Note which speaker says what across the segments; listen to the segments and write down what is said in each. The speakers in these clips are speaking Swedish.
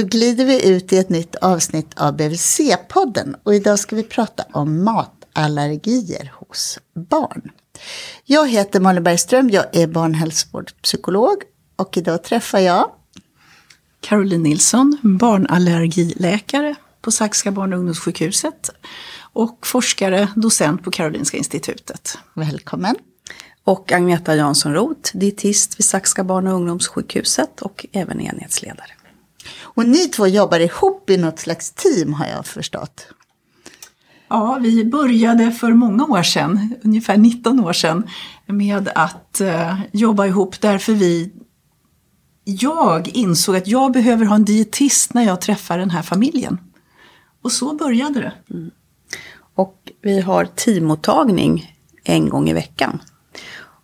Speaker 1: Då glider vi ut i ett nytt avsnitt av BVC-podden och idag ska vi prata om matallergier hos barn. Jag heter Malin Bergström, jag är barnhälsovårdspsykolog och idag träffar jag
Speaker 2: Caroline Nilsson, barnallergiläkare på Sachsska barn och ungdomssjukhuset och forskare, docent på Karolinska institutet.
Speaker 1: Välkommen.
Speaker 3: Och Agneta Jansson Roth, dietist vid Sachsska barn och ungdomssjukhuset och även enhetsledare.
Speaker 1: Och ni två jobbar ihop i något slags team har jag förstått.
Speaker 2: Ja, vi började för många år sedan, ungefär 19 år sedan, med att uh, jobba ihop därför vi jag insåg att jag behöver ha en dietist när jag träffar den här familjen. Och så började det. Mm.
Speaker 3: Och vi har teammottagning en gång i veckan.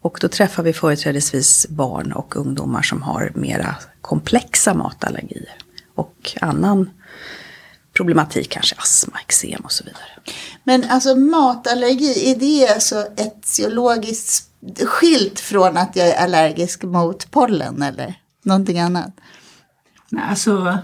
Speaker 3: Och då träffar vi företrädesvis barn och ungdomar som har mera komplexa matallergier. Och annan problematik, kanske astma, eksem och så vidare.
Speaker 1: Men alltså matallergi, är det alltså etiologiskt skilt från att jag är allergisk mot pollen eller någonting annat?
Speaker 2: Nej, alltså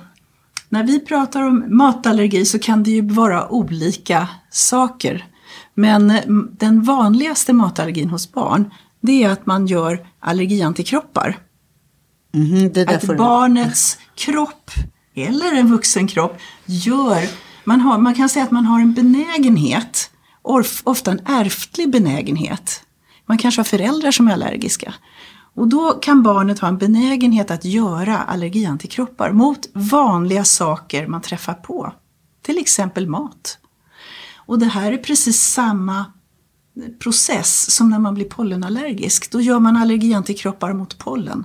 Speaker 2: när vi pratar om matallergi så kan det ju vara olika saker. Men den vanligaste matallergin hos barn det är att man gör allergiantikroppar. Mm, att barnets kropp eller en vuxen kropp gör, man, har, man kan säga att man har en benägenhet, ofta en ärftlig benägenhet. Man kanske har föräldrar som är allergiska. Och då kan barnet ha en benägenhet att göra allergiantikroppar mot vanliga saker man träffar på. Till exempel mat. Och det här är precis samma process som när man blir pollenallergisk. Då gör man allergiantikroppar mot pollen.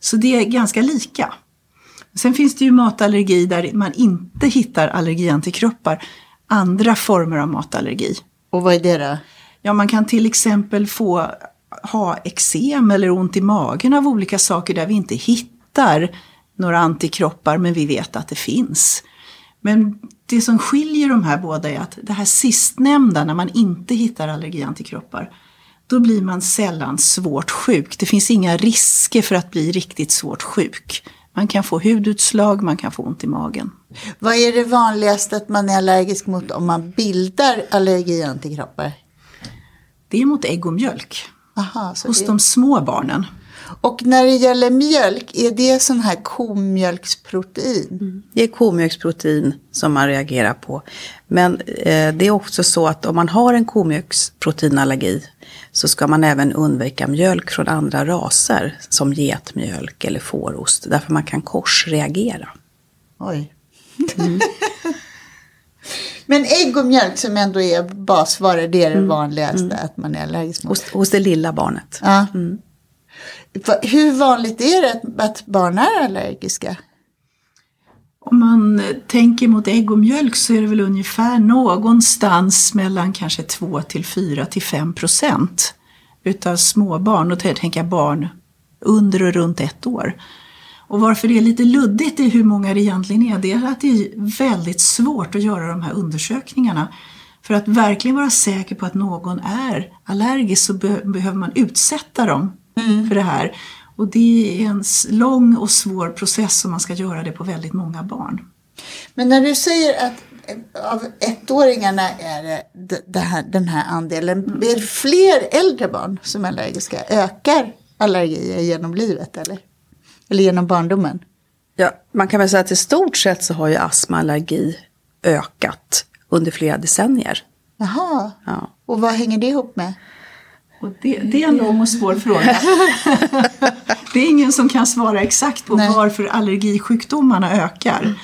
Speaker 2: Så det är ganska lika. Sen finns det ju matallergi där man inte hittar allergiantikroppar. Andra former av matallergi.
Speaker 1: Och vad är det då?
Speaker 2: Ja, man kan till exempel få ha eksem eller ont i magen av olika saker där vi inte hittar några antikroppar men vi vet att det finns. Men det som skiljer de här båda är att det här sistnämnda, när man inte hittar allergiantikroppar, då blir man sällan svårt sjuk. Det finns inga risker för att bli riktigt svårt sjuk. Man kan få hudutslag, man kan få ont i magen.
Speaker 1: Vad är det vanligaste att man är allergisk mot om man bildar allergiantikroppar?
Speaker 2: Det är mot ägg och mjölk. Aha, hos det... de små barnen.
Speaker 1: Och när det gäller mjölk, är det sån här komjölksprotein?
Speaker 3: Mm. Det är komjölksprotein som man reagerar på. Men eh, det är också så att om man har en komjölksproteinallergi så ska man även undvika mjölk från andra raser som getmjölk eller fårost. Därför man kan korsreagera.
Speaker 1: Oj. Mm. Men ägg och mjölk som ändå är basvaror, det är det mm. vanligaste mm. att man är allergisk mot.
Speaker 3: Hos, hos det lilla barnet.
Speaker 1: Ja. Mm. Hur vanligt är det att barn är allergiska?
Speaker 2: Om man eh, tänker mot ägg och mjölk så är det väl ungefär någonstans mellan kanske 2 till 4 till 5 procent utav småbarn, och då tänker jag barn under och runt ett år. Och varför det är lite luddigt i hur många det egentligen är, det är att det är väldigt svårt att göra de här undersökningarna. För att verkligen vara säker på att någon är allergisk så be behöver man utsätta dem mm. för det här. Och det är en lång och svår process om man ska göra det på väldigt många barn.
Speaker 1: Men när du säger att av ettåringarna är det, det här, den här andelen, mm. är det fler äldre barn som är allergiska? Ökar allergier genom livet eller? Eller genom barndomen?
Speaker 3: Ja, man kan väl säga att i stort sett så har ju astmaallergi ökat under flera decennier.
Speaker 1: Jaha, ja. och vad hänger det ihop med?
Speaker 2: Och det, det, är en lång och svår fråga. det är ingen som kan svara exakt på Nej. varför allergisjukdomarna ökar.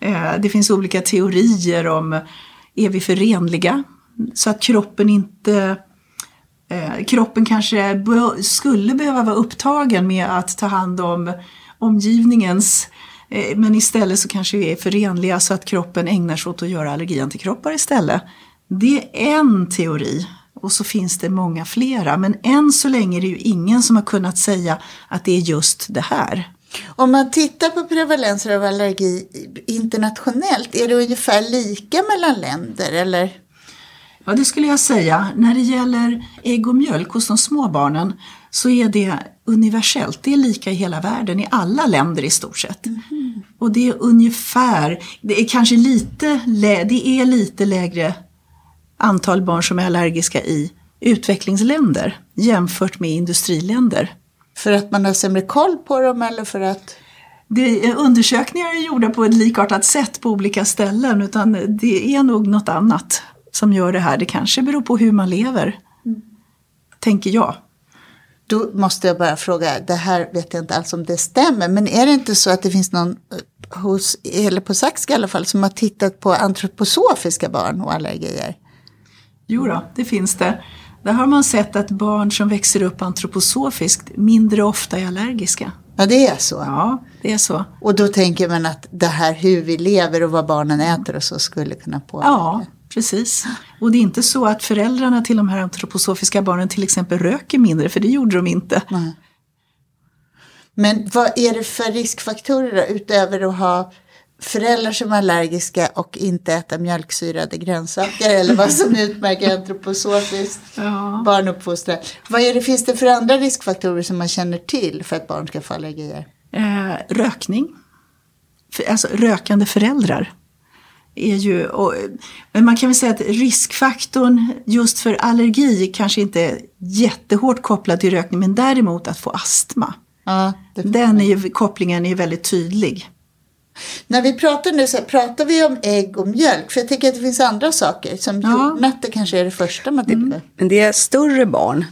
Speaker 2: Eh, det finns olika teorier om, är vi förenliga? Så att kroppen inte eh, kroppen kanske skulle behöva vara upptagen med att ta hand om omgivningens eh, men istället så kanske vi är förenliga så att kroppen ägnar sig åt att göra allergiantikroppar istället. Det är en teori och så finns det många flera. Men än så länge är det ju ingen som har kunnat säga att det är just det här.
Speaker 1: Om man tittar på prevalenser av allergi internationellt, är det ungefär lika mellan länder eller?
Speaker 2: Ja, det skulle jag säga. När det gäller ägg och mjölk hos de små barnen så är det universellt. Det är lika i hela världen, i alla länder i stort sett. Mm. Och det är ungefär, det är kanske lite, det är lite lägre antal barn som är allergiska i utvecklingsländer jämfört med industriländer.
Speaker 1: För att man har sämre koll på dem eller för att?
Speaker 2: Det, undersökningar är gjorda på ett likartat sätt på olika ställen utan det är nog något annat som gör det här. Det kanske beror på hur man lever, mm. tänker jag.
Speaker 1: Då måste jag bara fråga, det här vet jag inte alls om det stämmer, men är det inte så att det finns någon eh, hos, eller på Saxka i alla fall, som har tittat på antroposofiska barn och allergier?
Speaker 2: Jo då, det finns det. Där har man sett att barn som växer upp antroposofiskt mindre ofta är allergiska.
Speaker 1: Ja, det är så?
Speaker 2: Ja, det är så.
Speaker 1: Och då tänker man att det här hur vi lever och vad barnen äter och så skulle kunna påverka?
Speaker 2: Ja, precis. Och det är inte så att föräldrarna till de här antroposofiska barnen till exempel röker mindre, för det gjorde de inte. Nej.
Speaker 1: Men vad är det för riskfaktorer utöver att ha föräldrar som är allergiska och inte äta mjölksyrade grönsaker eller vad som utmärker antroposofiskt ja. barnuppfostran. Vad är det, finns det för andra riskfaktorer som man känner till för att barn ska få allergier?
Speaker 2: Eh, rökning. Alltså rökande föräldrar. Är ju, och, men man kan väl säga att riskfaktorn just för allergi kanske inte är jättehårt kopplad till rökning men däremot att få astma. Ja, Den är ju, kopplingen är väldigt tydlig.
Speaker 1: När vi pratar nu så pratar vi om ägg och mjölk. För jag tänker att det finns andra saker. Som ja. jordnötter kanske är det första man tänker mm.
Speaker 3: Men det är större barn,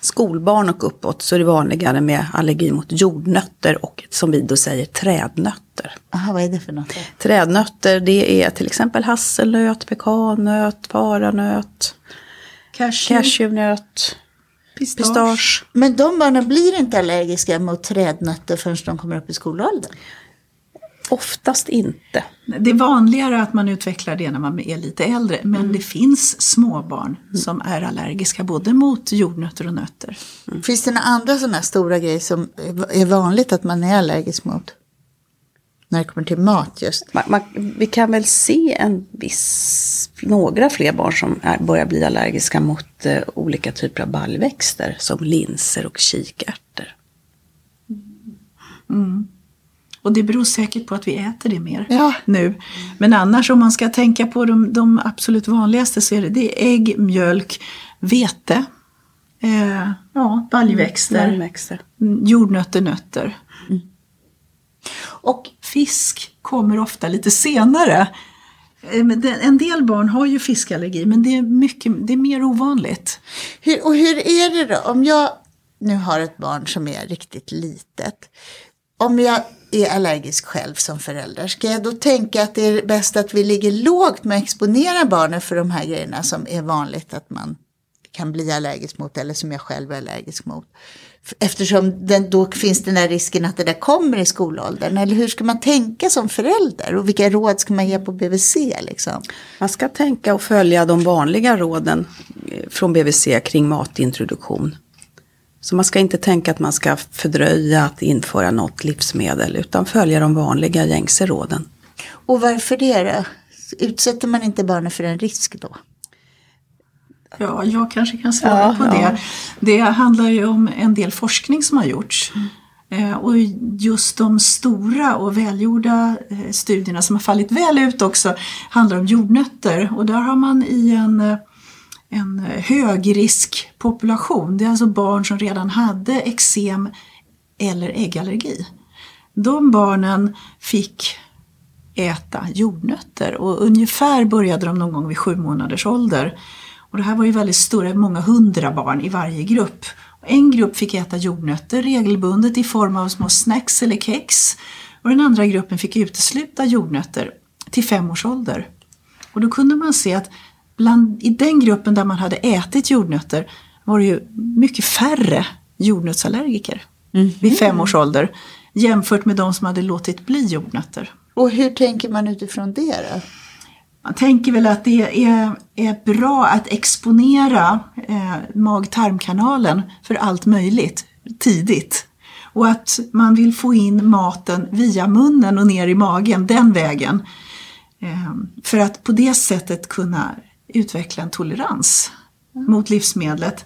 Speaker 3: skolbarn och uppåt, så är det vanligare med allergi mot jordnötter och som vi då säger trädnötter.
Speaker 1: Aha, vad är det för något?
Speaker 3: Trädnötter det är till exempel hasselnöt, pekannöt, paranöt, Cashew. cashewnöt. Pistage. pistage.
Speaker 1: Men de barnen blir inte allergiska mot trädnötter förrän de kommer upp i skolåldern?
Speaker 3: Oftast inte.
Speaker 2: Det är vanligare att man utvecklar det när man är lite äldre. Men mm. det finns småbarn mm. som är allergiska både mot jordnötter och nötter.
Speaker 1: Mm. Finns det några andra sådana stora grejer som är vanligt att man är allergisk mot? När det kommer till mat just.
Speaker 3: Man, man, vi kan väl se en viss, några fler barn som är, börjar bli allergiska mot eh, olika typer av baljväxter. Som linser och kikärtor.
Speaker 2: Mm. Och det beror säkert på att vi äter det mer ja. nu. Men annars om man ska tänka på de, de absolut vanligaste så är det, det är ägg, mjölk, vete, eh, ja, baljväxter,
Speaker 3: mm,
Speaker 2: mm jordnötter, nötter. Mm. Och fisk kommer ofta lite senare. Eh, en del barn har ju fiskallergi men det är, mycket, det är mer ovanligt.
Speaker 1: Hur, och hur är det då om jag nu har ett barn som är riktigt litet. Om jag är allergisk själv som förälder, ska jag då tänka att det är bäst att vi ligger lågt med att exponera barnen för de här grejerna som är vanligt att man kan bli allergisk mot eller som jag själv är allergisk mot? Eftersom den, då finns den där risken att det där kommer i skolåldern. Eller hur ska man tänka som förälder? Och vilka råd ska man ge på BVC? Liksom?
Speaker 3: Man ska tänka och följa de vanliga råden eh, från BVC kring matintroduktion. Så man ska inte tänka att man ska fördröja att införa något livsmedel utan följa de vanliga gängse råden.
Speaker 1: Och varför det då? Utsätter man inte barnen för en risk då?
Speaker 2: Ja, jag kanske kan svara ja, på ja. det. Det handlar ju om en del forskning som har gjorts. Mm. Eh, och just de stora och välgjorda eh, studierna som har fallit väl ut också handlar om jordnötter. Och där har man i en eh, en eh, högriskpopulation. Det är alltså barn som redan hade eksem eller äggallergi. De barnen fick äta jordnötter och ungefär började de någon gång vid sju månaders ålder. Och det här var ju väldigt stora, många hundra barn i varje grupp. En grupp fick äta jordnötter regelbundet i form av små snacks eller kex och den andra gruppen fick utesluta jordnötter till fem års ålder. Och då kunde man se att bland, i den gruppen där man hade ätit jordnötter var det ju mycket färre jordnötsallergiker mm. vid fem års ålder jämfört med de som hade låtit bli jordnötter.
Speaker 1: Och hur tänker man utifrån det då?
Speaker 2: Man tänker väl att det är, är bra att exponera eh, mag-tarmkanalen för allt möjligt tidigt. Och att man vill få in maten via munnen och ner i magen den vägen. Eh, för att på det sättet kunna utveckla en tolerans mot livsmedlet.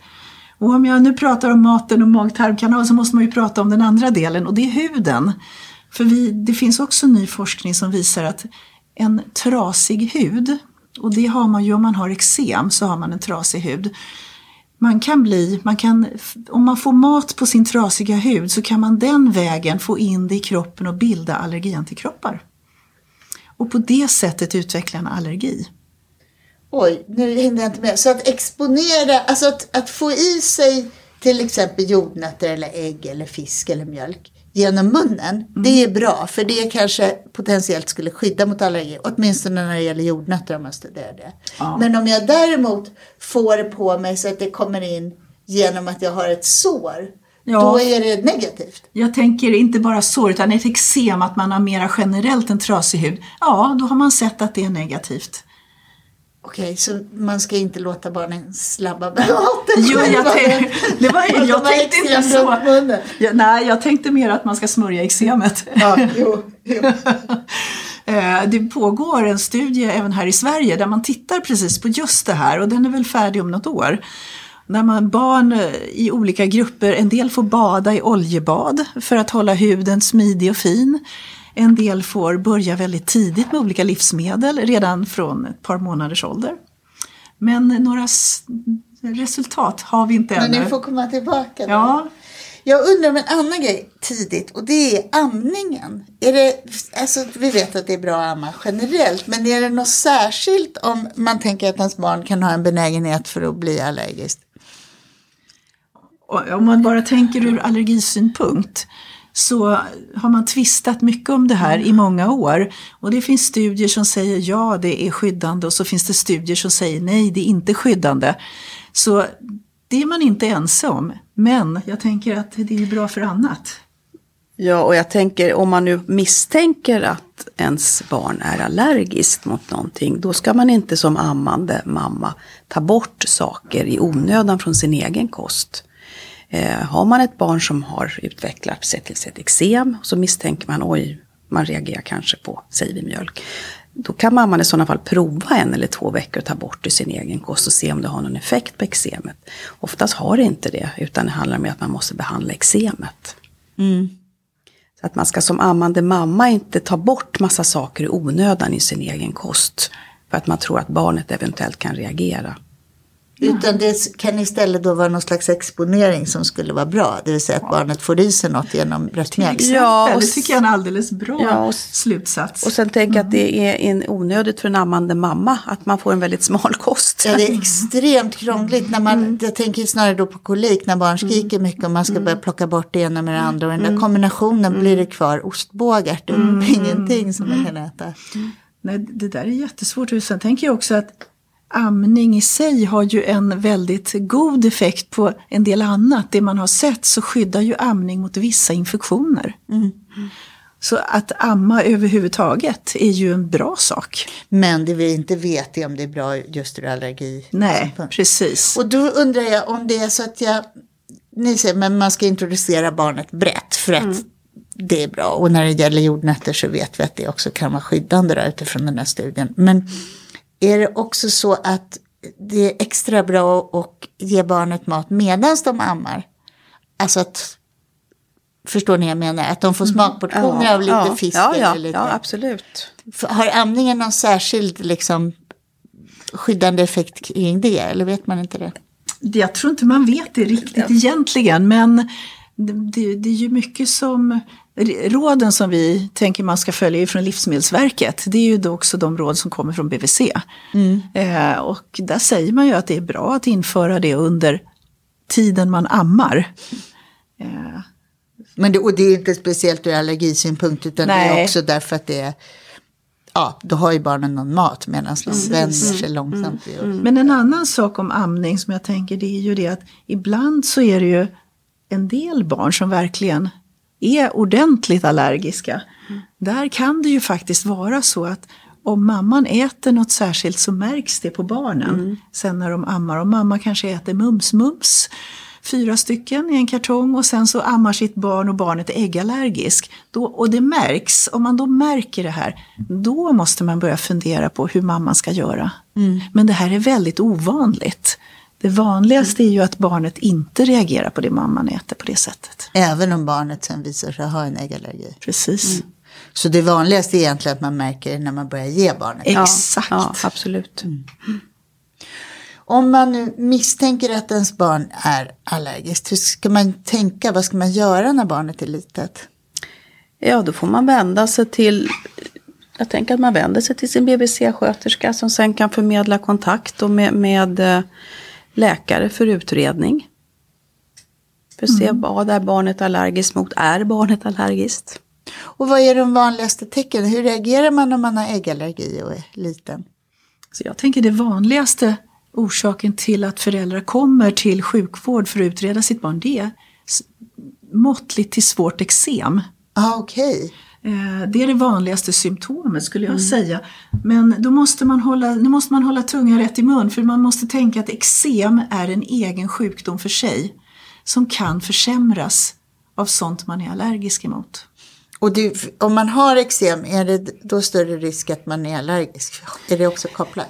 Speaker 2: Och om jag nu pratar om maten och mag-tarmkanal så måste man ju prata om den andra delen och det är huden. För vi, det finns också ny forskning som visar att en trasig hud, och det har man ju om man har eksem så har man en trasig hud. Man kan bli, man kan, om man får mat på sin trasiga hud så kan man den vägen få in det i kroppen och bilda allergiantikroppar. Och på det sättet utveckla en allergi.
Speaker 1: Oj, nu hängde jag inte med. Så att exponera, alltså att, att få i sig till exempel jordnötter eller ägg eller fisk eller mjölk genom munnen, mm. det är bra. För det kanske potentiellt skulle skydda mot allergi. Åtminstone när det gäller jordnötter om man studerar det. Ja. Men om jag däremot får det på mig så att det kommer in genom att jag har ett sår. Ja. Då är det negativt.
Speaker 2: Jag tänker inte bara sår utan ett eksem, att man har mera generellt en trasig hud. Ja, då har man sett att det är negativt.
Speaker 1: Okej, så man ska inte låta barnen slabba med maten?
Speaker 2: Jo, jag, tänkte, det var, jag tänkte inte så. Jag, nej, jag tänkte mer att man ska smörja eksemet. Ja, jo, jo. Eh, det pågår en studie även här i Sverige där man tittar precis på just det här och den är väl färdig om något år. När man barn eh, i olika grupper, en del får bada i oljebad för att hålla huden smidig och fin. En del får börja väldigt tidigt med olika livsmedel, redan från ett par månaders ålder. Men några resultat har vi inte ännu.
Speaker 1: Men ni får komma tillbaka.
Speaker 2: Då. Ja.
Speaker 1: Jag undrar om en annan grej tidigt och det är amningen. Är det, alltså, vi vet att det är bra att amma generellt, men är det något särskilt om man tänker att ens barn kan ha en benägenhet för att bli allergiskt?
Speaker 2: Om man bara tänker ur allergisynpunkt så har man tvistat mycket om det här i många år. Och det finns studier som säger ja, det är skyddande och så finns det studier som säger nej, det är inte skyddande. Så det är man inte ense om. Men jag tänker att det är bra för annat.
Speaker 3: Ja, och jag tänker om man nu misstänker att ens barn är allergiskt mot någonting, då ska man inte som ammande mamma ta bort saker i onödan från sin egen kost. Eh, har man ett barn som har utvecklat sig till ett eksem så misstänker man oj, man reagerar kanske på, säger vi mjölk. Då kan mamman i sådana fall prova en eller två veckor och ta bort i sin egen kost och se om det har någon effekt på eksemet. Oftast har det inte det, utan det handlar om att man måste behandla eksemet. Mm. Så att man ska som ammande mamma inte ta bort massa saker i onödan i sin egen kost. För att man tror att barnet eventuellt kan reagera.
Speaker 1: Utan det kan istället då vara någon slags exponering som skulle vara bra. Det vill säga att barnet får i sig något genom bröstmjölk.
Speaker 2: Ja, och det tycker jag är en alldeles bra ja, och, slutsats.
Speaker 3: Och sen tänker jag mm. att det är en onödigt för en ammande mamma att man får en väldigt smal kost.
Speaker 1: Ja, det är extremt krångligt. När man, mm. Jag tänker snarare då på kolik när barn mm. skriker mycket och man ska börja plocka bort det ena med det andra. Och den där kombinationen blir det kvar ostbågar, mm. ingenting som man kan äta.
Speaker 2: Nej, det där är jättesvårt. Och sen tänker jag också att amning i sig har ju en väldigt god effekt på en del annat. Det man har sett så skyddar ju amning mot vissa infektioner. Mm. Så att amma överhuvudtaget är ju en bra sak.
Speaker 1: Men det vi inte vet är om det är bra just ur allergi.
Speaker 2: Nej, precis.
Speaker 1: Och då undrar jag om det är så att jag, ni säger men man ska introducera barnet brett för att mm. det är bra. Och när det gäller jordnötter så vet vi att det också kan vara skyddande där utifrån den här studien. Men är det också så att det är extra bra att ge barnet mat medan de ammar? Alltså att, förstår ni vad jag menar? Att de får mm. smakportioner ja, av lite
Speaker 3: ja,
Speaker 1: fisk
Speaker 3: ja,
Speaker 1: eller lite.
Speaker 3: Ja, absolut.
Speaker 1: Har amningen någon särskild liksom, skyddande effekt kring det? Eller vet man inte det?
Speaker 2: Jag tror inte man vet det riktigt ja. egentligen. Men det, det, det är ju mycket som råden som vi tänker man ska följa från Livsmedelsverket, det är ju då också de råd som kommer från BVC. Mm. Eh, och där säger man ju att det är bra att införa det under tiden man ammar.
Speaker 1: Eh. Men det, och det är inte speciellt ur allergisynpunkt utan Nej. det är också därför att det är ja, då har ju barnen någon mat medan de mm. vänjer sig mm. långsamt.
Speaker 2: Mm. Men en annan sak om amning som jag tänker det är ju det att ibland så är det ju en del barn som verkligen är ordentligt allergiska. Mm. Där kan det ju faktiskt vara så att om mamman äter något särskilt så märks det på barnen. Mm. Sen när de ammar. Och mamma kanske äter mums-mums, fyra stycken i en kartong och sen så ammar sitt barn och barnet är äggallergisk. Då, och det märks, om man då märker det här, då måste man börja fundera på hur mamman ska göra. Men det här är väldigt ovanligt. Det vanligaste är ju att barnet inte reagerar på det mamman äter på det sättet.
Speaker 1: Även om barnet sen visar sig ha en äggallergi.
Speaker 2: Precis.
Speaker 1: Så det vanligaste är egentligen att man märker när man börjar ge barnet.
Speaker 3: Ja,
Speaker 2: Exakt.
Speaker 3: Ja, absolut.
Speaker 1: Om man nu misstänker att ens barn är allergiskt, hur ska man tänka? Vad ska man göra när barnet är litet?
Speaker 3: Ja, då får man vända sig till jag tänker att man vänder sig till sin BVC-sköterska som sen kan förmedla kontakt och med, med eh, läkare för utredning. För att se
Speaker 2: Mm.
Speaker 3: vad är barnet allergiskt mot. Är barnet allergiskt?
Speaker 1: Och vad är de vanligaste tecknen? Hur reagerar man om man har äggallergi och är liten?
Speaker 2: Så jag tänker det vanligaste orsaken till att föräldrar kommer till sjukvård för att utreda sitt barn det är måttligt till svårt eksem.
Speaker 1: Ah, Okej.
Speaker 2: Eh, Det är det vanligaste symptomet skulle jag säga. Men då måste man hålla, nu måste man hålla tungan rätt i mun för man måste tänka att eksem är en egen sjukdom för sig som kan försämras av sånt man är allergisk emot.
Speaker 1: Och det, om man har eksem, är det då större risk att man är allergisk? Är det också kopplat?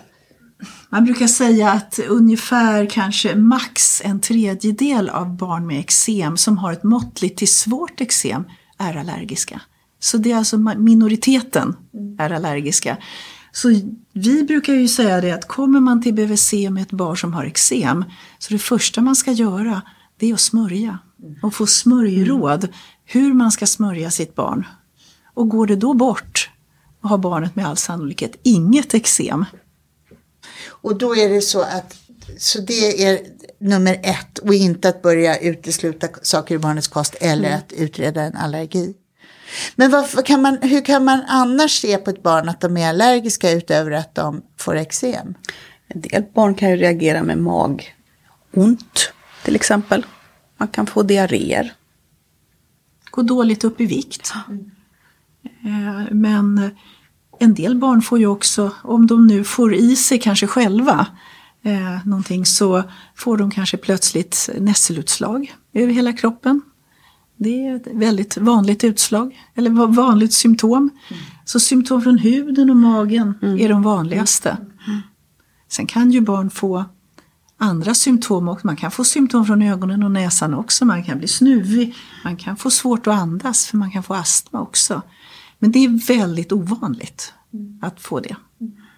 Speaker 2: Man brukar säga att ungefär kanske max en tredjedel av barn med eksem som har ett måttligt till svårt eksem är allergiska. Så det är alltså minoriteten är allergiska. Så vi brukar ju säga det att kommer man till BVC med ett barn som har eksem så det första man ska göra det är att smörja och få smörjråd hur man ska smörja sitt barn. Och går det då bort har barnet med all sannolikhet inget eksem.
Speaker 1: Och då är det så att så det är nummer ett och inte att börja utesluta saker i barnets kost eller att utreda en allergi. Men varför kan man, hur kan man annars se på ett barn att de är allergiska utöver att de får eksem?
Speaker 3: En del barn kan ju reagera med magont till exempel. Man kan få diarréer.
Speaker 2: gå dåligt upp i vikt. Eh, Men en del barn får ju också, om de nu får i sig kanske själva eh, någonting så får de kanske plötsligt nässelutslag över hela kroppen. Det är ett väldigt vanligt utslag, eller va- vanligt symptom. Så symptom från huden och magen är de vanligaste. Sen kan ju barn få andra symptom också. Man kan få symptom från ögonen och näsan också. Man kan bli snuvig. Man kan få svårt att andas för man kan få astma också. Men det är väldigt ovanligt att få det.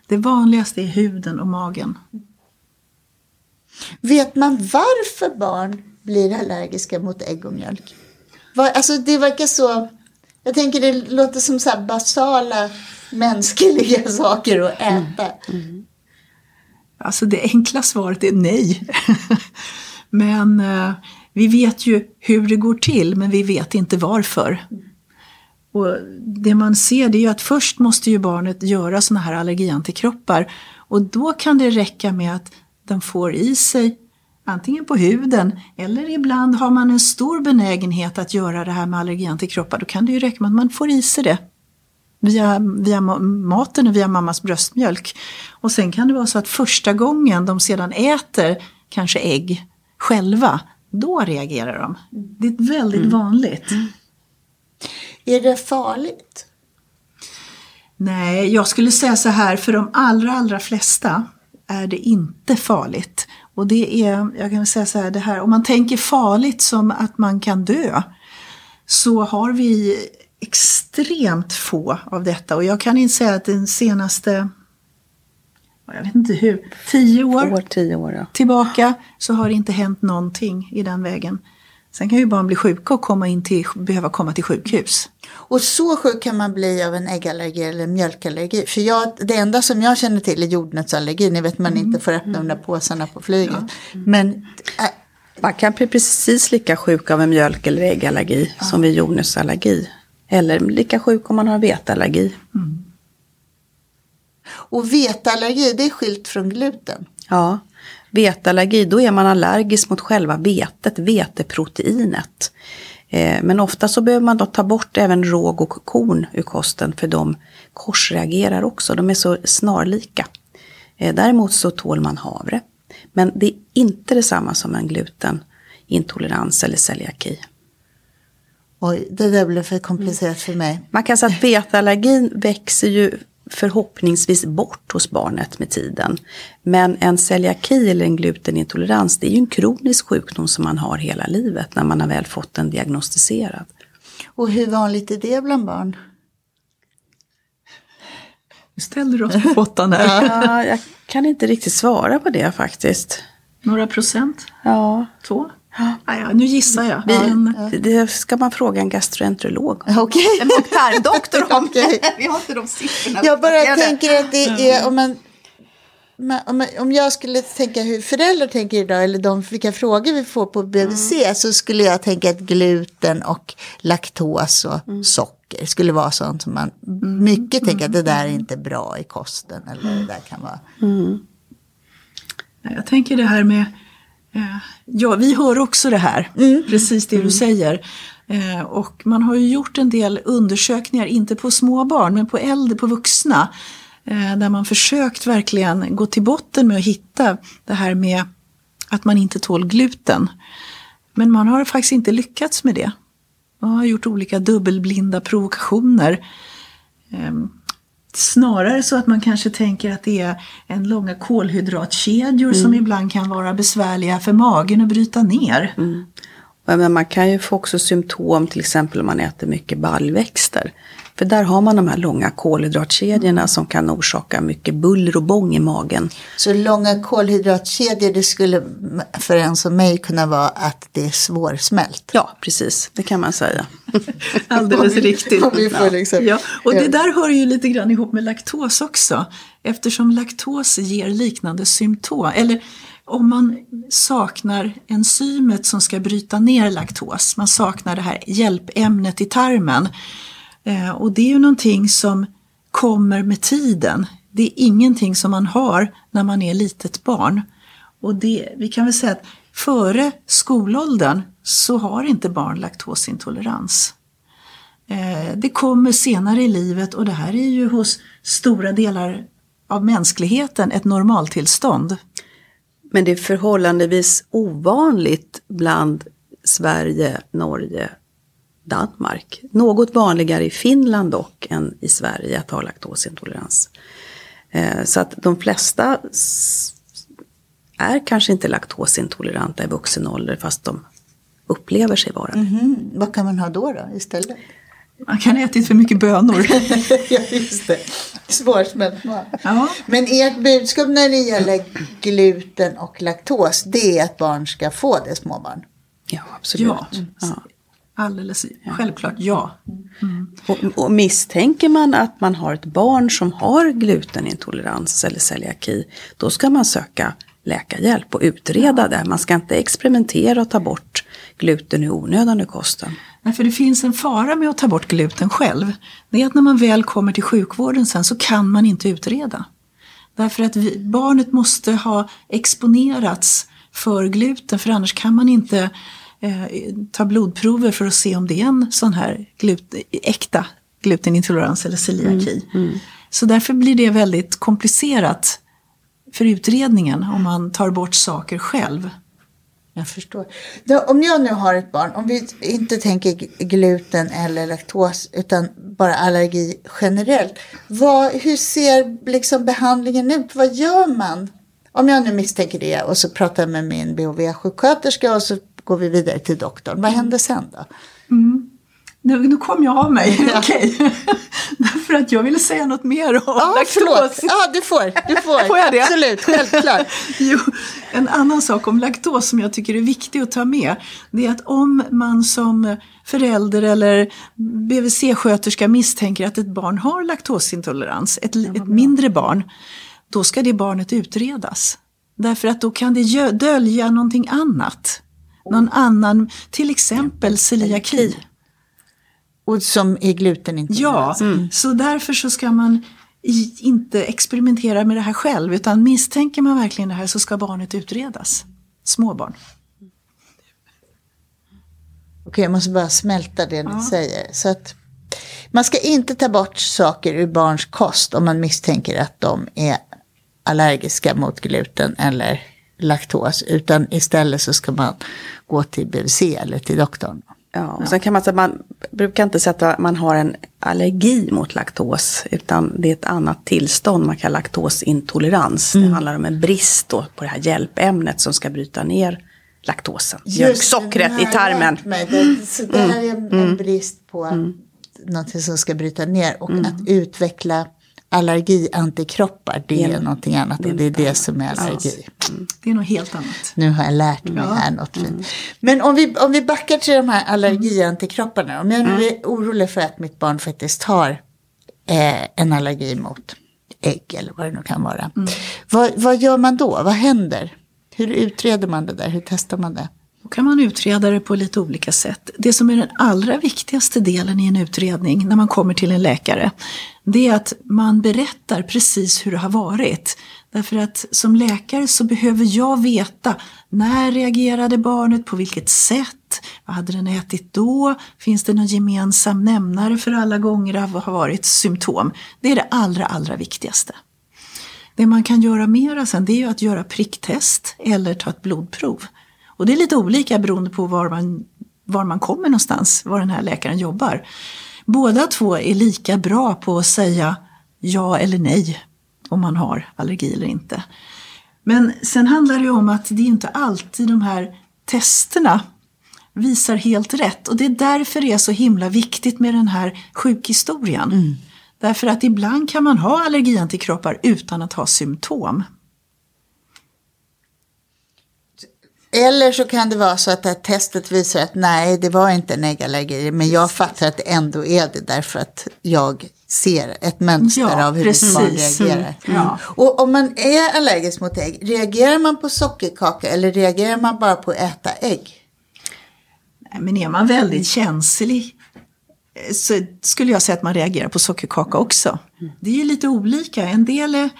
Speaker 2: Det vanligaste är huden och magen.
Speaker 1: Vet man varför barn blir allergiska mot ägg och mjölk? Var, alltså det verkar så, jag tänker det låter som så här basala mänskliga saker att äta. Mm, mm.
Speaker 2: Alltså det enkla svaret är nej. men eh, vi vet ju hur det går till men vi vet inte varför. Och det man ser det är ju att först måste ju barnet göra såna här allergiantikroppar och då kan det räcka med att den får i sig antingen på huden eller ibland har man en stor benägenhet att göra det här med allergiantikroppar. Då kan det ju räcka med att man får i sig det via, via ma- maten och via mammas bröstmjölk. Och sen kan det vara så att första gången de sedan äter kanske ägg själva, då reagerar de. Det är väldigt vanligt.
Speaker 1: Är det farligt?
Speaker 2: Nej, jag skulle säga så här, för de allra, allra flesta är det inte farligt. Och det är, jag kan säga så här, det här, om man tänker farligt som att man kan dö, så har vi extremt få av detta. Och jag kan inte säga att den senaste, jag vet inte hur, tio år
Speaker 3: År, tio år ja.
Speaker 2: tillbaka så har det inte hänt någonting i den vägen. Sen kan ju barn bli sjuka och komma in till, behöva komma till sjukhus.
Speaker 1: Och så sjuk kan man bli av en äggallergi eller mjölkallergi. För jag, det enda som jag känner till är jordnötsallergi. Ni vet man inte får öppna de där påsarna på flyget. Men äh,
Speaker 3: Man kan bli precis lika sjuk av en mjölk eller äggallergi som vid jordnötsallergi. Eller lika sjuk om man har vetallergi.
Speaker 1: och vetallergi det är skilt från gluten.
Speaker 3: Ja, vetallergi, då är man allergisk mot själva vetet, veteproteinet. Eh, men ofta så behöver man då ta bort även råg och korn ur kosten för de korsreagerar också, de är så snarlika. Eh, däremot så tål man havre. Men det är inte detsamma som en glutenintolerans eller celiaki.
Speaker 1: Oj, det där blev för komplicerat för mig.
Speaker 3: Man kan säga att vetallergin växer ju förhoppningsvis bort hos barnet med tiden. Men en celiaki eller en glutenintolerans det är ju en kronisk sjukdom som man har hela livet när man har väl fått den diagnostiserad.
Speaker 1: Och hur vanligt är det bland barn?
Speaker 2: Nu ställer du oss på pottan här.
Speaker 3: Ja, jag kan inte riktigt svara på det faktiskt.
Speaker 2: Några procent?
Speaker 3: Ja.
Speaker 2: Två? Ja. Ja, nu gissar jag.
Speaker 3: Vi,
Speaker 2: Men,
Speaker 3: Det ska man fråga en gastroenterolog om.
Speaker 1: Okej.
Speaker 3: En mag-tarmdoktor om.
Speaker 1: Okej.
Speaker 3: Vi har inte de siffrorna.
Speaker 1: Jag bara tänker att det är om man om, om jag skulle tänka hur föräldrar tänker idag eller de, vilka frågor vi får på BVC så skulle jag tänka att gluten och laktos och socker skulle vara sånt som man mycket tänker att det där är inte bra i kosten eller det där kan vara.
Speaker 2: Jag tänker det här med, ja vi hör också det här, precis det du säger. Eh, och man har ju gjort en del undersökningar, inte på små barn men på äldre, på vuxna. Eh, där man försökt verkligen gå till botten med att hitta det här med att man inte tål gluten. Men man har faktiskt inte lyckats med det. Man har gjort olika dubbelblinda provokationer. Snarare så att man kanske tänker att det är en långa kolhydratkedjor som ibland kan vara besvärliga för magen att bryta ner.
Speaker 3: Ja, Men man kan ju få också symptom till exempel om man äter mycket baljväxter. För där har man de här långa kolhydratkedjorna som kan orsaka mycket buller och bång i magen.
Speaker 1: Så långa kolhydratkedjor det skulle för en som mig kunna vara att det är svårsmält.
Speaker 3: Ja, precis. Det kan man säga.
Speaker 2: Alldeles riktigt.
Speaker 1: Och vi får liksom-
Speaker 2: Ja, och det där hör ju lite grann ihop med laktos också. Eftersom laktos ger liknande symptom. Eller om man saknar enzymet som ska bryta ner laktos. Man saknar det här hjälpämnet i tarmen. Eh, och det är ju någonting som kommer med tiden. Det är ingenting som man har när man är litet barn. Och det, vi kan väl säga att före skolåldern så har inte barn laktosintolerans. Eh, Det kommer senare i livet och det här är ju hos stora delar av mänskligheten ett normaltillstånd.
Speaker 3: Men det är förhållandevis ovanligt bland Sverige, Norge, Danmark. Något vanligare i Finland dock än i Sverige att ha laktosintolerans. Eh, Så att de flesta är kanske inte laktosintoleranta i vuxen ålder fast de upplever sig vara det.
Speaker 1: Mhm. Vad kan man ha då, då istället?
Speaker 2: Man kan ha ätit för mycket bönor.
Speaker 1: ja, just det. Svårsmält mat.
Speaker 2: Ja.
Speaker 1: Men ert budskap när det gäller gluten och laktos, det är att barn ska få det, småbarn?
Speaker 3: Ja, absolut.
Speaker 2: Ja.
Speaker 3: Ja.
Speaker 2: Alldeles självklart ja.
Speaker 3: Och, och misstänker man att man har ett barn som har glutenintolerans eller celiaki, då ska man söka läkarhjälp och utreda det. Man ska inte experimentera och ta bort gluten i onödan ur kosten.
Speaker 2: Nej, för det finns en fara med att ta bort gluten själv. Det är att när man väl kommer till sjukvården sen så kan man inte utreda. Därför att vi, barnet måste ha exponerats för gluten för annars kan man inte eh, ta blodprover för att se om det är en sån här glut, äkta glutenintolerans eller celiaki. Så därför blir det väldigt komplicerat för utredningen om man tar bort saker själv.
Speaker 1: Jag förstår. Då, om jag nu har ett barn, om vi inte tänker gluten eller laktos utan bara allergi generellt. Vad, hur ser liksom behandlingen ut? Vad gör man? Om jag nu misstänker det och så pratar jag med min BHV-sjuksköterska och så går vi vidare till doktorn. Vad händer sen då?
Speaker 2: Nu, nu kom jag av mig, okej. Därför att jag ville säga något mer om
Speaker 1: Ja,
Speaker 2: laktos.
Speaker 1: förlåt. Ja, du får. Du får.
Speaker 2: Får jag det?
Speaker 1: Absolut, självklart.
Speaker 2: Jo, en annan sak om laktos som jag tycker är viktig att ta med. Det är att om man som förälder eller BVC-sköterska misstänker att ett barn har laktosintolerans, ett, ett mindre barn, då ska det barnet utredas. Därför att då kan det dölja någonting annat. Någon annan, till exempel celiaki.
Speaker 1: Och som är glutenintolerans.
Speaker 2: Ja, så därför så ska man inte experimentera med det här själv utan misstänker man verkligen det här så ska barnet utredas. Småbarn.
Speaker 1: Okej, jag måste bara smälta det ni säger. Så att man ska inte ta bort saker ur barns kost om man misstänker att de är allergiska mot gluten eller laktos. Utan istället så ska man gå till BVC eller till doktorn.
Speaker 3: Ja, och sen kan man säga, man brukar inte säga att man har en allergi mot laktos, utan det är ett annat tillstånd, man kallar laktosintolerans. Det handlar om en brist då på det här hjälpämnet som ska bryta ner laktosen, mjölksockret i tarmen.
Speaker 1: Mig. Det, så det här är en, en brist på mm. någonting som ska bryta ner och att utveckla allergiantikroppar, det är någonting annat och det är det som är allergi.
Speaker 2: Mm. Det är något helt annat.
Speaker 1: Nu har jag lärt mig ja. här något fint. Mm. Men om vi, om vi backar till de här allergiantikropparna. Om jag nu mm. är orolig för att mitt barn faktiskt har eh, en allergi mot ägg eller vad det nu kan vara. Mm. Vad, vad gör man då? Vad händer? Hur utreder man det där? Hur testar man det?
Speaker 2: Då kan man utreda det på lite olika sätt. Det som är den allra viktigaste delen i en utredning när man kommer till en läkare, det är att man berättar precis hur det har varit. Därför att som läkare så behöver jag veta när reagerade barnet, på vilket sätt, vad hade den ätit då, finns det någon gemensam nämnare för alla gånger det har varit symptom. Det är det allra, allra viktigaste. Det man kan göra mera sen det är ju att göra pricktest eller ta ett blodprov. Och det är lite olika beroende på var man, var man kommer någonstans, var den här läkaren jobbar. Båda två är lika bra på att säga ja eller nej om man har allergi eller inte. Men sen handlar det om att det är inte alltid de här testerna visar helt rätt. Och det är därför det är så himla viktigt med den här sjukhistorien. Mm. Därför att ibland kan man ha allergiantikroppar utan att ha symptom.
Speaker 1: Eller så kan det vara så att det här testet visar att nej, det var inte en äggallergi, men jag fattar att det ändå är det därför att jag ser ett mönster ja, av hur precis. barn reagerar. Mm. Ja. Och om man är allergisk mot ägg, reagerar man på sockerkaka eller reagerar man bara på att äta ägg?
Speaker 2: Nej, men är man väldigt känslig så skulle jag säga att man reagerar på sockerkaka också. Mm. Det är lite olika. En del är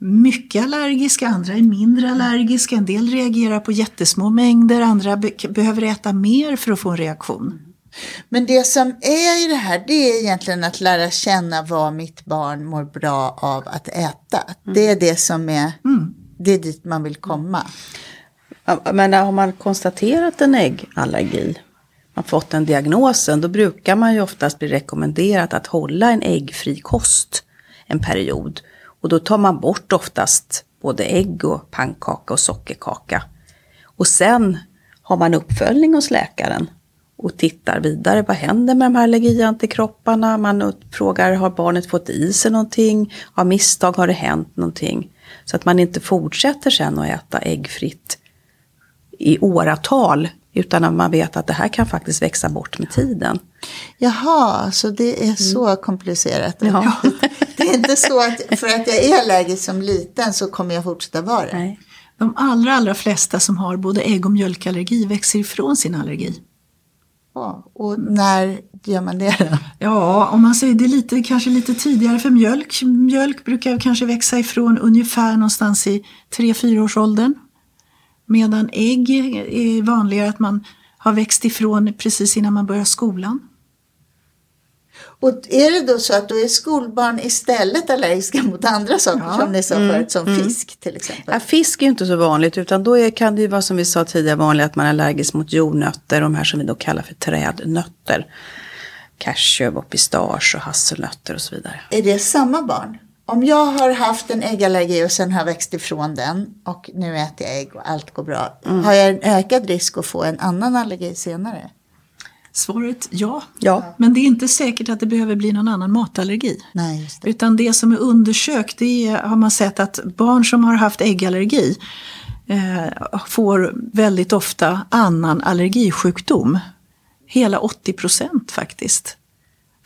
Speaker 2: mycket allergiska, andra är mindre allergiska. En del reagerar på jättesmå mängder, andra be behöver äta mer för att få en reaktion.
Speaker 1: Men det som är i det här, det är egentligen att lära känna vad mitt barn mår bra av att äta. Mm. Det är det som är, mm. det är dit man vill komma.
Speaker 3: Men har man konstaterat en äggallergi, man fått den diagnosen, då brukar man ju oftast bli rekommenderat att hålla en äggfri kost en period. Och då tar man bort oftast både ägg och pannkaka och sockerkaka. Och sen har man uppföljning hos läkaren och tittar vidare. Vad händer med de här allergiantikropparna? Man frågar, har barnet fått i sig någonting? Av misstag har det hänt någonting? Så att man inte fortsätter sen att äta äggfritt i åratal utan att man vet att det här kan faktiskt växa bort med tiden.
Speaker 1: Jaha, så det är så mm. komplicerat. Ja. det är inte så att för att jag är allergisk som liten så kommer jag fortsätta vara det. Nej.
Speaker 2: De allra, allra flesta som har både ägg och mjölkallergi växer ifrån sin allergi.
Speaker 1: Ja, och när gör man det då?
Speaker 2: Ja, om man säger det är lite, kanske lite tidigare för mjölk. Mjölk brukar kanske växa ifrån ungefär någonstans i 3-4 års åldern. Medan ägg är vanligare att man har växt ifrån precis innan man börjar skolan.
Speaker 1: Och är det då så att då är skolbarn istället allergiska mot andra saker ja. som ni sa mm. förut, som mm. fisk till exempel?
Speaker 3: Ja, fisk är ju inte så vanligt utan då är, kan det ju vara som vi sa tidigare vanligt att man är allergisk mot jordnötter, de här som vi då kallar för trädnötter. Cashew och pistage och hasselnötter och så vidare.
Speaker 1: Är det samma barn? Om jag har haft en äggallergi och sen har växt ifrån den och nu äter jag ägg och allt går bra. Mm. Har jag en ökad risk att få en annan allergi senare?
Speaker 2: Svaret ja. ja. Men det är inte säkert att det behöver bli någon annan matallergi.
Speaker 1: Nej, det.
Speaker 2: Utan det som är undersökt, det är, har man sett att barn som har haft äggallergi eh, får väldigt ofta annan allergisjukdom. Hela 80 procent faktiskt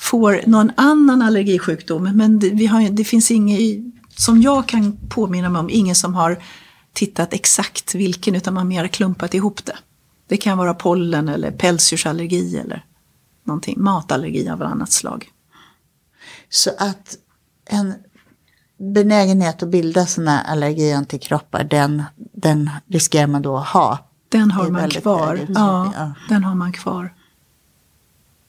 Speaker 2: får någon annan allergisjukdom. Men det, vi har, det finns inget, som jag kan påminna mig om, ingen som har tittat exakt vilken utan man mer klumpat ihop det. Det kan vara pollen eller pälsdjursallergi eller någonting, matallergi av annat slag.
Speaker 1: Så att en benägenhet att bilda sådana allergiantikroppar, den, den riskerar man då att ha?
Speaker 2: Den har man kvar. Ja, ja, den har man kvar.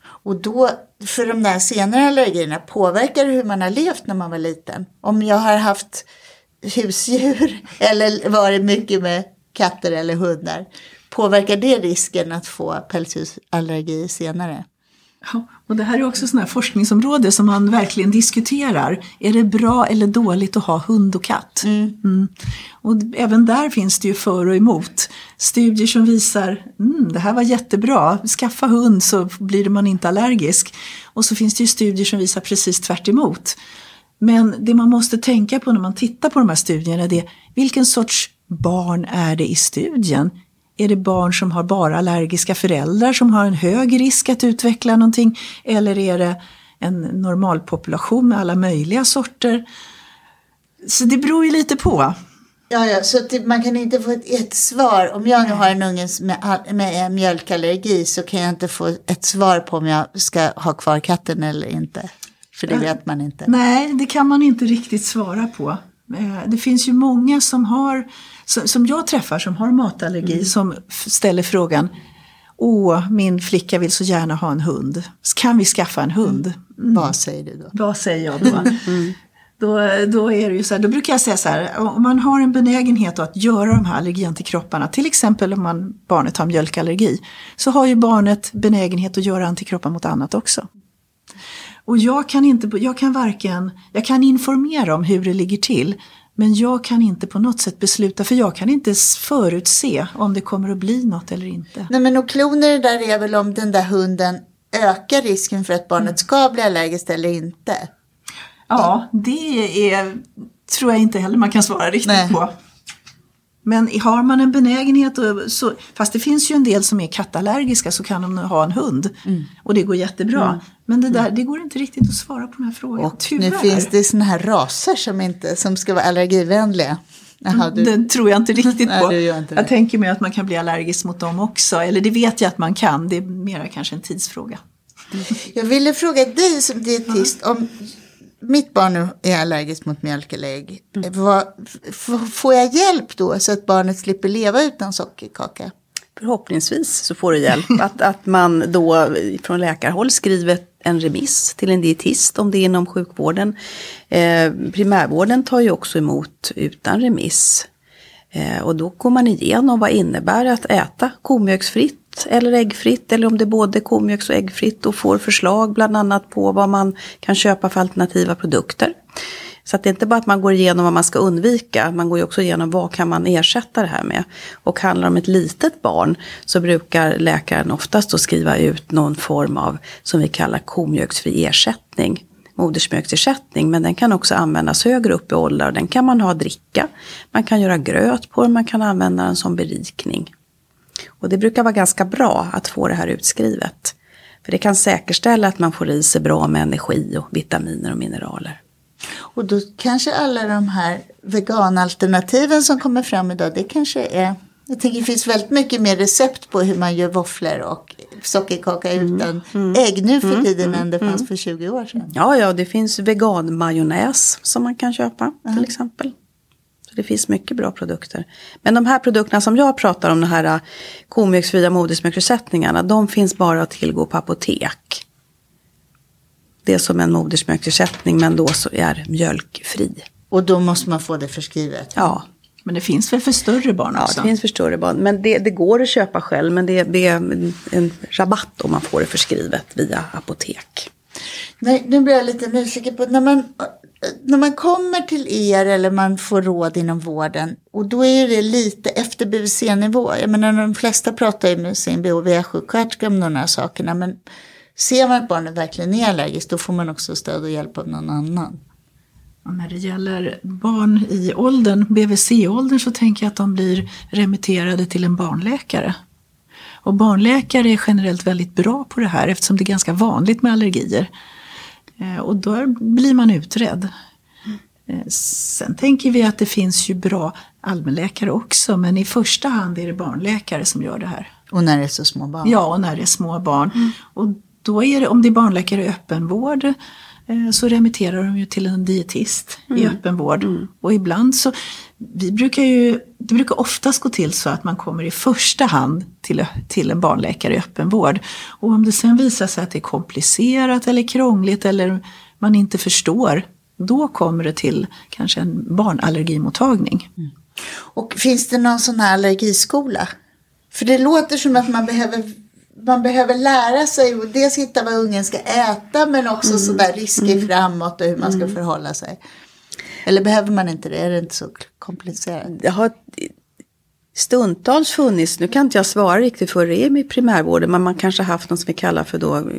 Speaker 1: Och då, för de där senare allergierna, påverkar det hur man har levt när man var liten? Om jag har haft husdjur eller varit mycket med katter eller hundar, påverkar det risken att få pälsdjursallergi senare?
Speaker 2: Ja, och det här är också sådana forskningsområde som man verkligen diskuterar. Är det bra eller dåligt att ha hund och katt?
Speaker 1: Mm.
Speaker 2: Mm. Och även där finns det ju för och emot. Studier som visar mm, det här var jättebra, skaffa hund så blir man inte allergisk. Och så finns det ju studier som visar precis tvärt emot. Men det man måste tänka på när man tittar på de här studierna är vilken sorts barn är det i studien? Är det barn som har bara allergiska föräldrar som har en hög risk att utveckla någonting? Eller är det en normalpopulation med alla möjliga sorter? Så det beror ju lite på.
Speaker 1: Ja, ja, så typ, man kan inte få ett, ett svar. Om jag nu har en unge med, med mjölkallergi så kan jag inte få ett svar på om jag ska ha kvar katten eller inte. För det vet man inte.
Speaker 2: Nej, det kan man inte riktigt svara på. Eh, det finns ju många som har, som jag träffar som har matallergi mm. som ställer frågan Åh, min flicka vill så gärna ha en hund. Kan vi skaffa en hund?
Speaker 1: Mm. Vad säger du då?
Speaker 2: Vad säger jag då? Mm. Då, då, är det ju så här, då brukar jag säga så här, om man har en benägenhet att göra de här allergiantikropparna, till exempel om man, barnet har mjölkallergi, så har ju barnet benägenhet att göra antikroppar mot annat också. Och jag kan, inte, jag kan varken, jag kan informera om hur det ligger till, men jag kan inte på något sätt besluta, för jag kan inte förutse om det kommer att bli något eller inte.
Speaker 1: Nej men och kloner där är väl om den där hunden ökar risken för att barnet ska bli allergiskt eller inte?
Speaker 2: Ja, det är, tror jag inte heller man kan svara riktigt Nej. på. Men har man en benägenhet, och så, fast det finns ju en del som är kattallergiska så kan de ha en hund. Mm. Och det går jättebra. Mm. Men det, där, det går inte riktigt att svara på de här frågorna. Och
Speaker 1: tyvärr. nu finns det sådana här raser som, inte, som ska vara allergivänliga.
Speaker 2: Jaha, du... Den tror jag inte riktigt på. Nej, inte jag tänker mig att man kan bli allergisk mot dem också. Eller det vet jag att man kan. Det är mer kanske en tidsfråga.
Speaker 1: Jag ville fråga dig som dietist om mitt barn nu är allergiskt mot mjölk eller ägg. Mm. får jag hjälp då så att barnet slipper leva utan sockerkaka?
Speaker 3: Förhoppningsvis så får du hjälp. Att, att man då från läkarhåll skriver en remiss till en dietist om det är inom sjukvården. Eh, primärvården tar ju också emot utan remiss. Eh, och då går man igenom vad innebär att äta komjölksfritt eller äggfritt eller om det är både komjölks och äggfritt och får förslag bland annat på vad man kan köpa för alternativa produkter. Så att det är inte bara att man går igenom vad man ska undvika, man går ju också igenom vad kan man ersätta det här med. Och handlar det om ett litet barn så brukar läkaren oftast då skriva ut någon form av, som vi kallar komjölksfri ersättning modersmjölksersättning, men den kan också användas högre upp i åldrar. Den kan man ha att dricka, man kan göra gröt på den, man kan använda den som berikning. Och det brukar vara ganska bra att få det här utskrivet. För det kan säkerställa att man får i sig bra med energi och vitaminer och mineraler.
Speaker 1: Och då kanske alla de här veganalternativen som kommer fram idag, det kanske är jag tänker det finns väldigt mycket mer recept på hur man gör våfflor och sockerkaka mm. utan mm. ägg nu för mm. tiden mm. än det fanns mm. för 20 år sedan.
Speaker 3: Ja, ja, det finns veganmajonnäs som man kan köpa till exempel. Så det finns mycket bra produkter. Men de här produkterna som jag pratar om, de här äh, komjölksfria modersmjölksersättningarna, de finns bara att tillgå på apotek. Det är som en modersmjölksersättning men då så är mjölkfri.
Speaker 1: Och då måste man få det förskrivet?
Speaker 3: Ja.
Speaker 2: Men det finns väl för större barn också?
Speaker 3: Ja, det finns för större barn. Men det, det går att köpa själv, men det, det, är en rabatt om man får det förskrivet via apotek.
Speaker 1: Nej, nu blir jag lite nyfiken på, när man, när man kommer till er eller man får råd inom vården och då är det lite efter BVC-nivå. Jag menar de flesta pratar ju med sin BHV-sjuksköterska om de här sakerna men ser man att barnet verkligen är allergiskt då får man också stöd och hjälp av någon annan.
Speaker 2: När det gäller barn i åldern, BVC-åldern, så tänker jag att de blir remitterade till en barnläkare. Och barnläkare är generellt väldigt bra på det här eftersom det är ganska vanligt med allergier. Eh, och då blir man utredd. Eh, sen tänker vi att det finns ju bra allmänläkare också men i första hand är det barnläkare som gör det här.
Speaker 1: Och när det är så små barn?
Speaker 2: Ja, och när det är små barn. Mm. Och då är det, om det är barnläkare i öppenvård så remitterar de ju till en dietist mm. i öppenvård. Mm. Och ibland så, vi brukar ju, det brukar oftast gå till så att man kommer i första hand till, till en barnläkare i öppenvård. Och om det sen visar sig att det är komplicerat eller krångligt eller man inte förstår, då kommer det till kanske en barnallergimottagning. Mm.
Speaker 1: Och finns det någon sån här allergiskola? För det låter som att man behöver, man behöver lära sig och dels hitta vad ungen ska äta men också
Speaker 3: Mm.
Speaker 1: sådär risker framåt och hur man ska förhålla sig. Eller behöver man inte det? Är det inte så komplicerat?
Speaker 3: det har stundtals funnits, nu kan inte jag svara riktigt för det är i primärvården, men man kanske haft något som vi kallar för då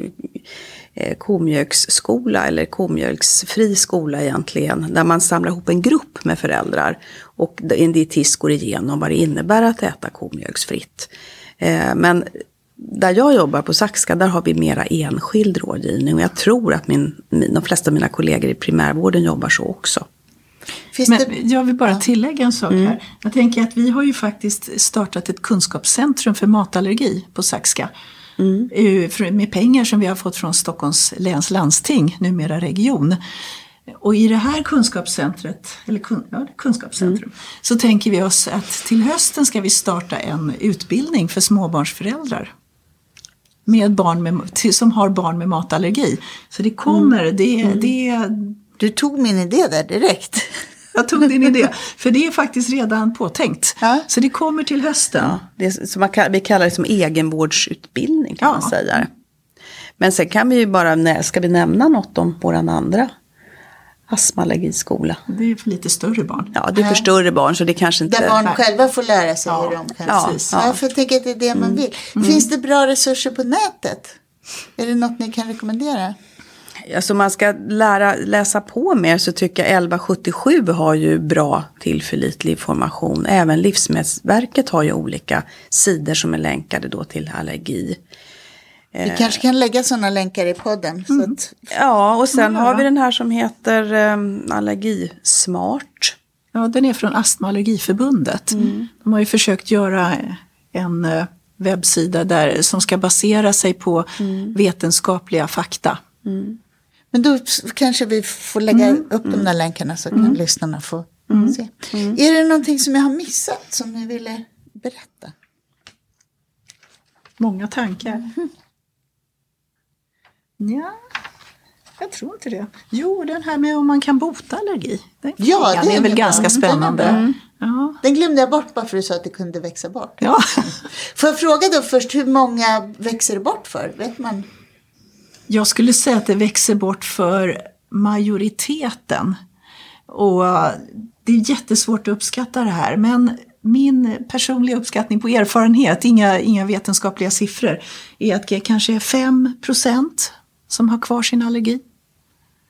Speaker 3: eh, komjölksskola eller komjölksfri skola egentligen. Där man samlar ihop en grupp med föräldrar och en dietist går igenom vad det innebär att äta komjölksfritt. Eh, men där jag jobbar på Saxka, där har vi mera enskild rådgivning och jag tror att min, min, de flesta av mina kollegor i primärvården jobbar så också.
Speaker 1: Finns
Speaker 2: Men
Speaker 1: det...
Speaker 2: jag vill bara tillägga en sak
Speaker 3: Mm.
Speaker 2: här. Jag tänker att vi har ju faktiskt startat ett kunskapscentrum för matallergi på Saxka.
Speaker 3: Mm.
Speaker 2: Eh, Med pengar som vi har fått från Stockholms läns landsting, numera region. Och i det här kunskapscentret, eller kun, ja, kunskapscentrum,
Speaker 3: Mm.
Speaker 2: så tänker vi oss att till hösten ska vi starta en utbildning för småbarnsföräldrar. Med barn med, som har barn med matallergi. Så det kommer,
Speaker 3: Mm.
Speaker 2: det, det,
Speaker 1: Du tog min idé där direkt.
Speaker 2: jag tog din idé, för det är faktiskt redan påtänkt.
Speaker 1: Ja.
Speaker 2: Så det kommer till hösten.
Speaker 3: Ja, det är, som man vi kallar det som egenvårdsutbildning kan
Speaker 2: Ja.
Speaker 3: man säga. Men sen kan vi ju bara, ska vi nämna något om våran andra astmaallergiskola?
Speaker 2: Det är för lite större barn.
Speaker 3: Ja, det är för större barn så det kanske inte...
Speaker 1: Där barn själva får lära sig hur de kan.
Speaker 3: Ja,
Speaker 1: Precis.
Speaker 3: ja. Mm.
Speaker 1: Ja, för jag tänker att det är det man vill. Finns det bra resurser på nätet? Är det något ni kan rekommendera?
Speaker 3: Alltså man ska lära, läsa på mer så tycker jag 1177 har ju bra tillförlitlig information. Även Livsmedelsverket har ju olika sidor som är länkade då till allergi.
Speaker 1: Vi kanske kan lägga sådana länkar i podden. Så att,
Speaker 3: Ja, och sen
Speaker 2: Ja.
Speaker 3: har vi den här som heter um, Allergismart.
Speaker 2: Ja, den är från Astma och allergiförbundet. De har ju försökt göra en eh, webbsida där, som ska basera sig på vetenskapliga fakta.
Speaker 1: men då kanske vi får lägga upp de där länkarna så kan lyssnarna få se. Är det någonting som jag har missat som ni ville berätta?
Speaker 2: Många tankar. Ja, jag tror inte det. Jo, den här med om man kan bota allergi. Den
Speaker 1: Ja, det är
Speaker 2: väl
Speaker 1: bra.
Speaker 2: ganska
Speaker 1: Den är
Speaker 2: spännande.
Speaker 1: bra.
Speaker 2: Ja.
Speaker 1: Den glömde jag bort bara för att du sa att det kunde växa bort.
Speaker 2: ja.
Speaker 1: Får jag fråga då först hur många växer det bort för? Vet man?
Speaker 2: Jag skulle säga att det växer bort för majoriteten. Och eh, det är jättesvårt att uppskatta det här. Men min personliga uppskattning på erfarenhet, inga, inga vetenskapliga siffror, är att det kanske är 5 som har kvar sin allergi.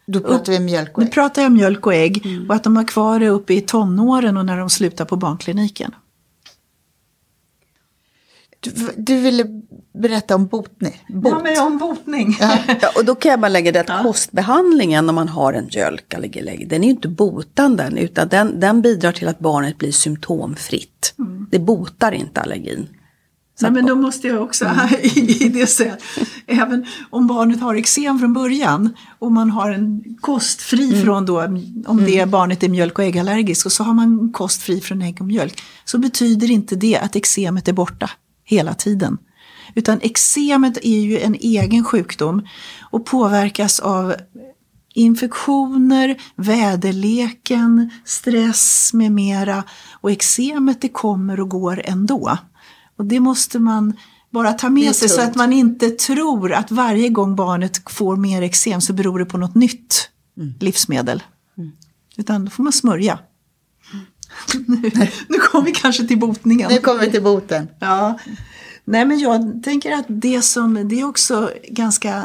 Speaker 1: Då pratar vi mjölk och
Speaker 2: Nu
Speaker 1: ägg.
Speaker 2: pratar jag mjölk och ägg och att de har kvar det uppe i tonåren och när de slutar på barnkliniken.
Speaker 1: Du, du ville berätta om botning. Bot.
Speaker 2: Ja, men om botning.
Speaker 3: Ja, och då kan jag bara lägga det att kostbehandlingen om man har en mjölkallergi, den är ju inte botande utan den, den bidrar till att barnet blir symptomfritt. Det botar inte allergin.
Speaker 2: Nej, men då måste jag också i, i det säga, även om barnet har eksem från början och man har en kost fri från då, om det barnet är mjölk och äggallergisk och så har man kost fri från ägg och mjölk, så betyder inte det att eksemet är borta hela tiden. Utan eksemet är ju en egen sjukdom och påverkas av infektioner, väderleken, stress med mera. Och eksemet det kommer och går ändå. Och det måste man bara ta med sig så att man inte tror att varje gång barnet får mer eksem så beror det på något nytt livsmedel. Utan då får man smörja. nu, nu kommer vi kanske till botningen.
Speaker 1: Nu kommer vi till boten.
Speaker 2: Ja. Nej men jag tänker att det som, det är också ganska eh,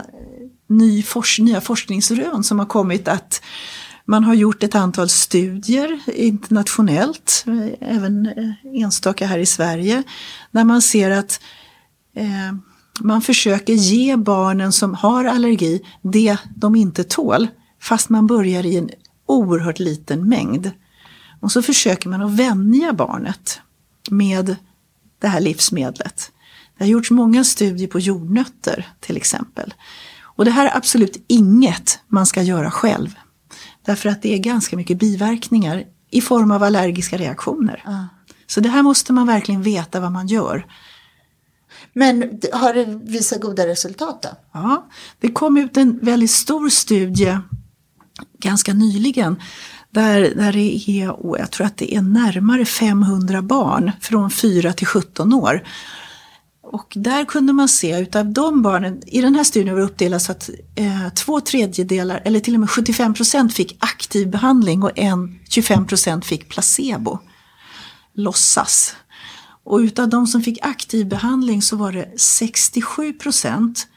Speaker 2: ny fors, nya forskningsrön som har kommit att man har gjort ett antal studier internationellt, eh, även eh, enstaka här i Sverige, där man ser att eh, man försöker ge barnen som har allergi det de inte tål, fast man börjar i en oerhört liten mängd. Och så försöker man att vänja barnet med det här livsmedlet. Det har gjorts många studier på jordnötter till exempel. Och det här är absolut inget man ska göra själv. Därför att det är ganska mycket biverkningar i form av allergiska reaktioner. Så det här måste man verkligen veta vad man gör.
Speaker 1: Men har det visat goda resultat då?
Speaker 2: Ja, det kom ut en väldigt stor studie ganska nyligen där, där det är, jag tror att det är närmare 500 barn från 4 till 17 år och där kunde man se utav de barnen, i den här studien var det uppdelat så att eh, två tredjedelar, eller till och med 75 procent fick aktiv behandling och en 25 procent fick placebo, låtsas. Och utav de som fick aktiv behandling så var det 67 procent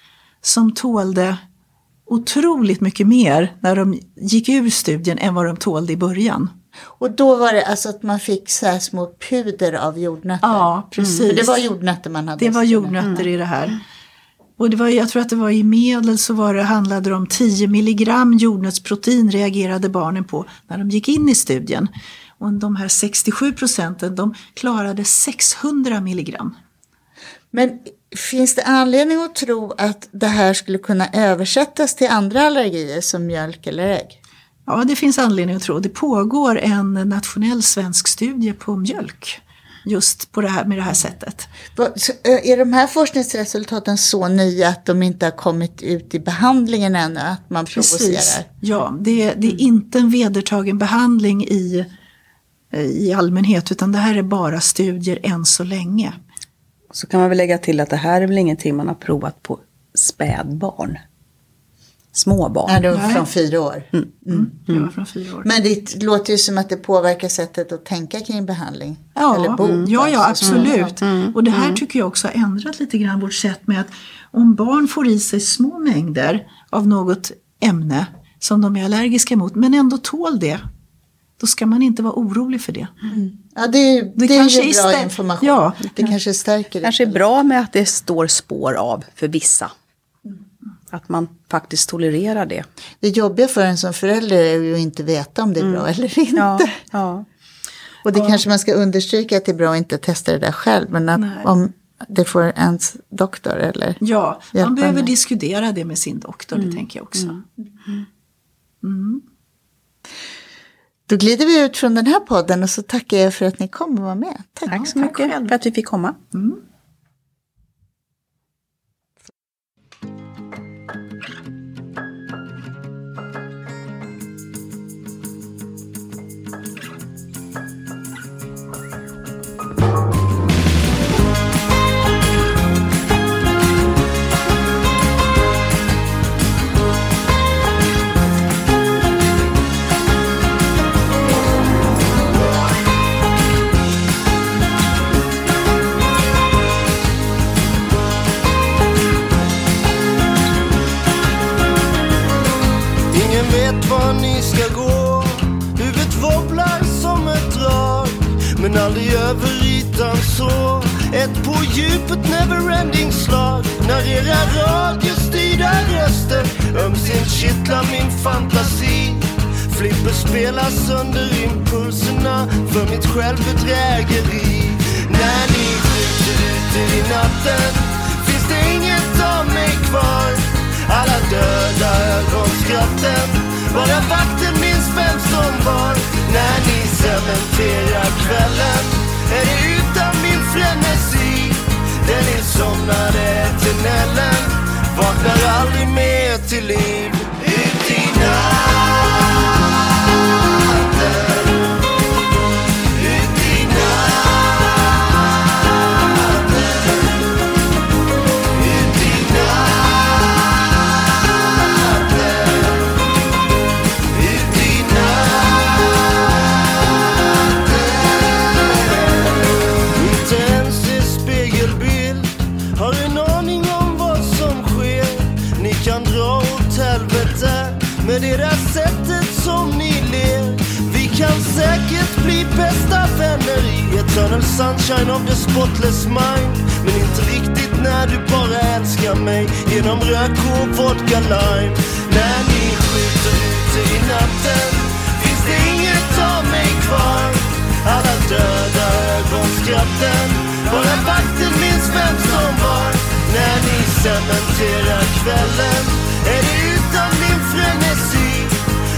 Speaker 2: som tålde otroligt mycket mer när de gick ur studien än vad de tålde i början.
Speaker 1: Och då var det alltså att man fick så här små puder av jordnötter?
Speaker 2: Ja, precis.
Speaker 1: För det var jordnötter man hade?
Speaker 2: Det var jordnötter i det här. Och det var, jag tror att det var i medel så var det, handlade det om 10 milligram jordnötsprotein reagerade barnen på när de gick in i studien. Och de här 67 procenten de klarade 600 milligram.
Speaker 1: Men finns det anledning att tro att det här skulle kunna översättas till andra allergier som mjölk eller ägg?
Speaker 2: Ja, det finns anledning att tro. Det pågår en nationell svensk studie på mjölk just på det här, med det här sättet.
Speaker 1: Så, är de här forskningsresultaten så nya att de inte har kommit ut i behandlingen ännu? Att man Precis. provocerar?
Speaker 2: Ja, det, det är inte en vedertagen behandling i, i allmänhet utan det här är bara studier än så länge.
Speaker 3: Så kan man väl lägga till att det här är väl ingenting man har provat på spädbarn småbarn.
Speaker 1: Nej, det var från fyra år.
Speaker 2: Mm. Mm. Mm. Det från fyra år.
Speaker 1: Men det låter ju som att det påverkar sättet att tänka kring behandling.
Speaker 2: Ja, eller bota, ja, ja absolut. Mm. Och det här mm. tycker jag också har ändrat lite grann vårt sätt med att om barn får i sig små mängder av något ämne som de är allergiska mot men ändå tål det. Då ska man inte vara orolig för det.
Speaker 1: Mm. Ja, det är, det, det är ju bra information. Ja, det kanske stärker
Speaker 3: det. kanske är bra med att det står spår av för vissa att man faktiskt tolererar det.
Speaker 1: Det jobbiga för en som förälder är ju att inte veta om det är bra mm. eller inte.
Speaker 3: Ja, ja.
Speaker 1: Och det ja. kanske man ska understryka att det är bra att inte testa det där själv. Men att om det får ens doktor eller
Speaker 2: Ja, man behöver med. diskutera det med sin doktor, mm. det tänker jag också. Mm.
Speaker 1: Mm. Då glider vi ut från den här podden och så tackar jag för att ni kom och var med.
Speaker 3: Tack, Tack så mycket för att vi fick komma. så
Speaker 4: ett på djupet neverending slag när era radiostyrda röster ömsint kittlar min fantasi. Flipper spelar sönder impulserna för mitt självbedrägeri. När ni skjuter ut er i natten finns det inget av mig kvar. Alla döda ögonskratten, bara vakten minns vem som var. När ni cementerar kvällen är det Eternal sunshine of the spotless mind. Men inte riktigt när du bara älskar mig. Genom rök och vodka lime. När ni skjuter ute i natten Finns det inget av mig kvar. Alla döda ögonskratten Bara vakten minns vem som var. När ni cementerar kvällen Är det utan min frenesi.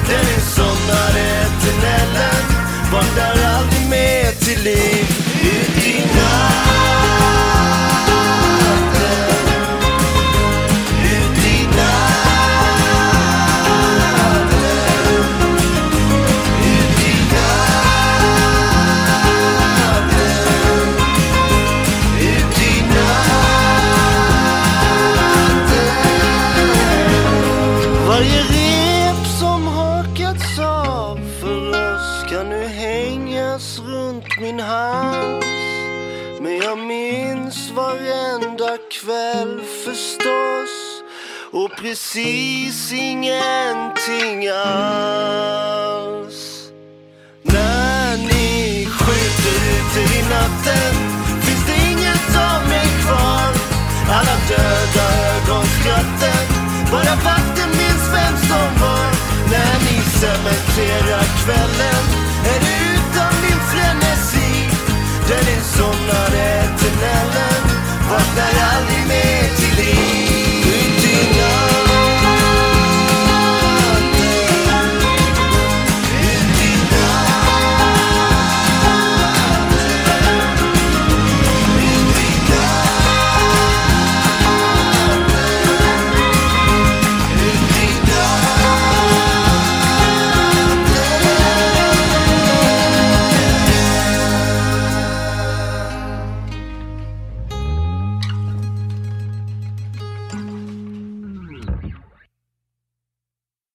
Speaker 4: Den insomnade tunneln Vaknar aldrig mer till precis ingenting alls. När ni skjuter ut er i natten finns det inget av mig kvar. Alla döda ögonskratten, bara vakten minns vem som var. När ni cementerar kvällen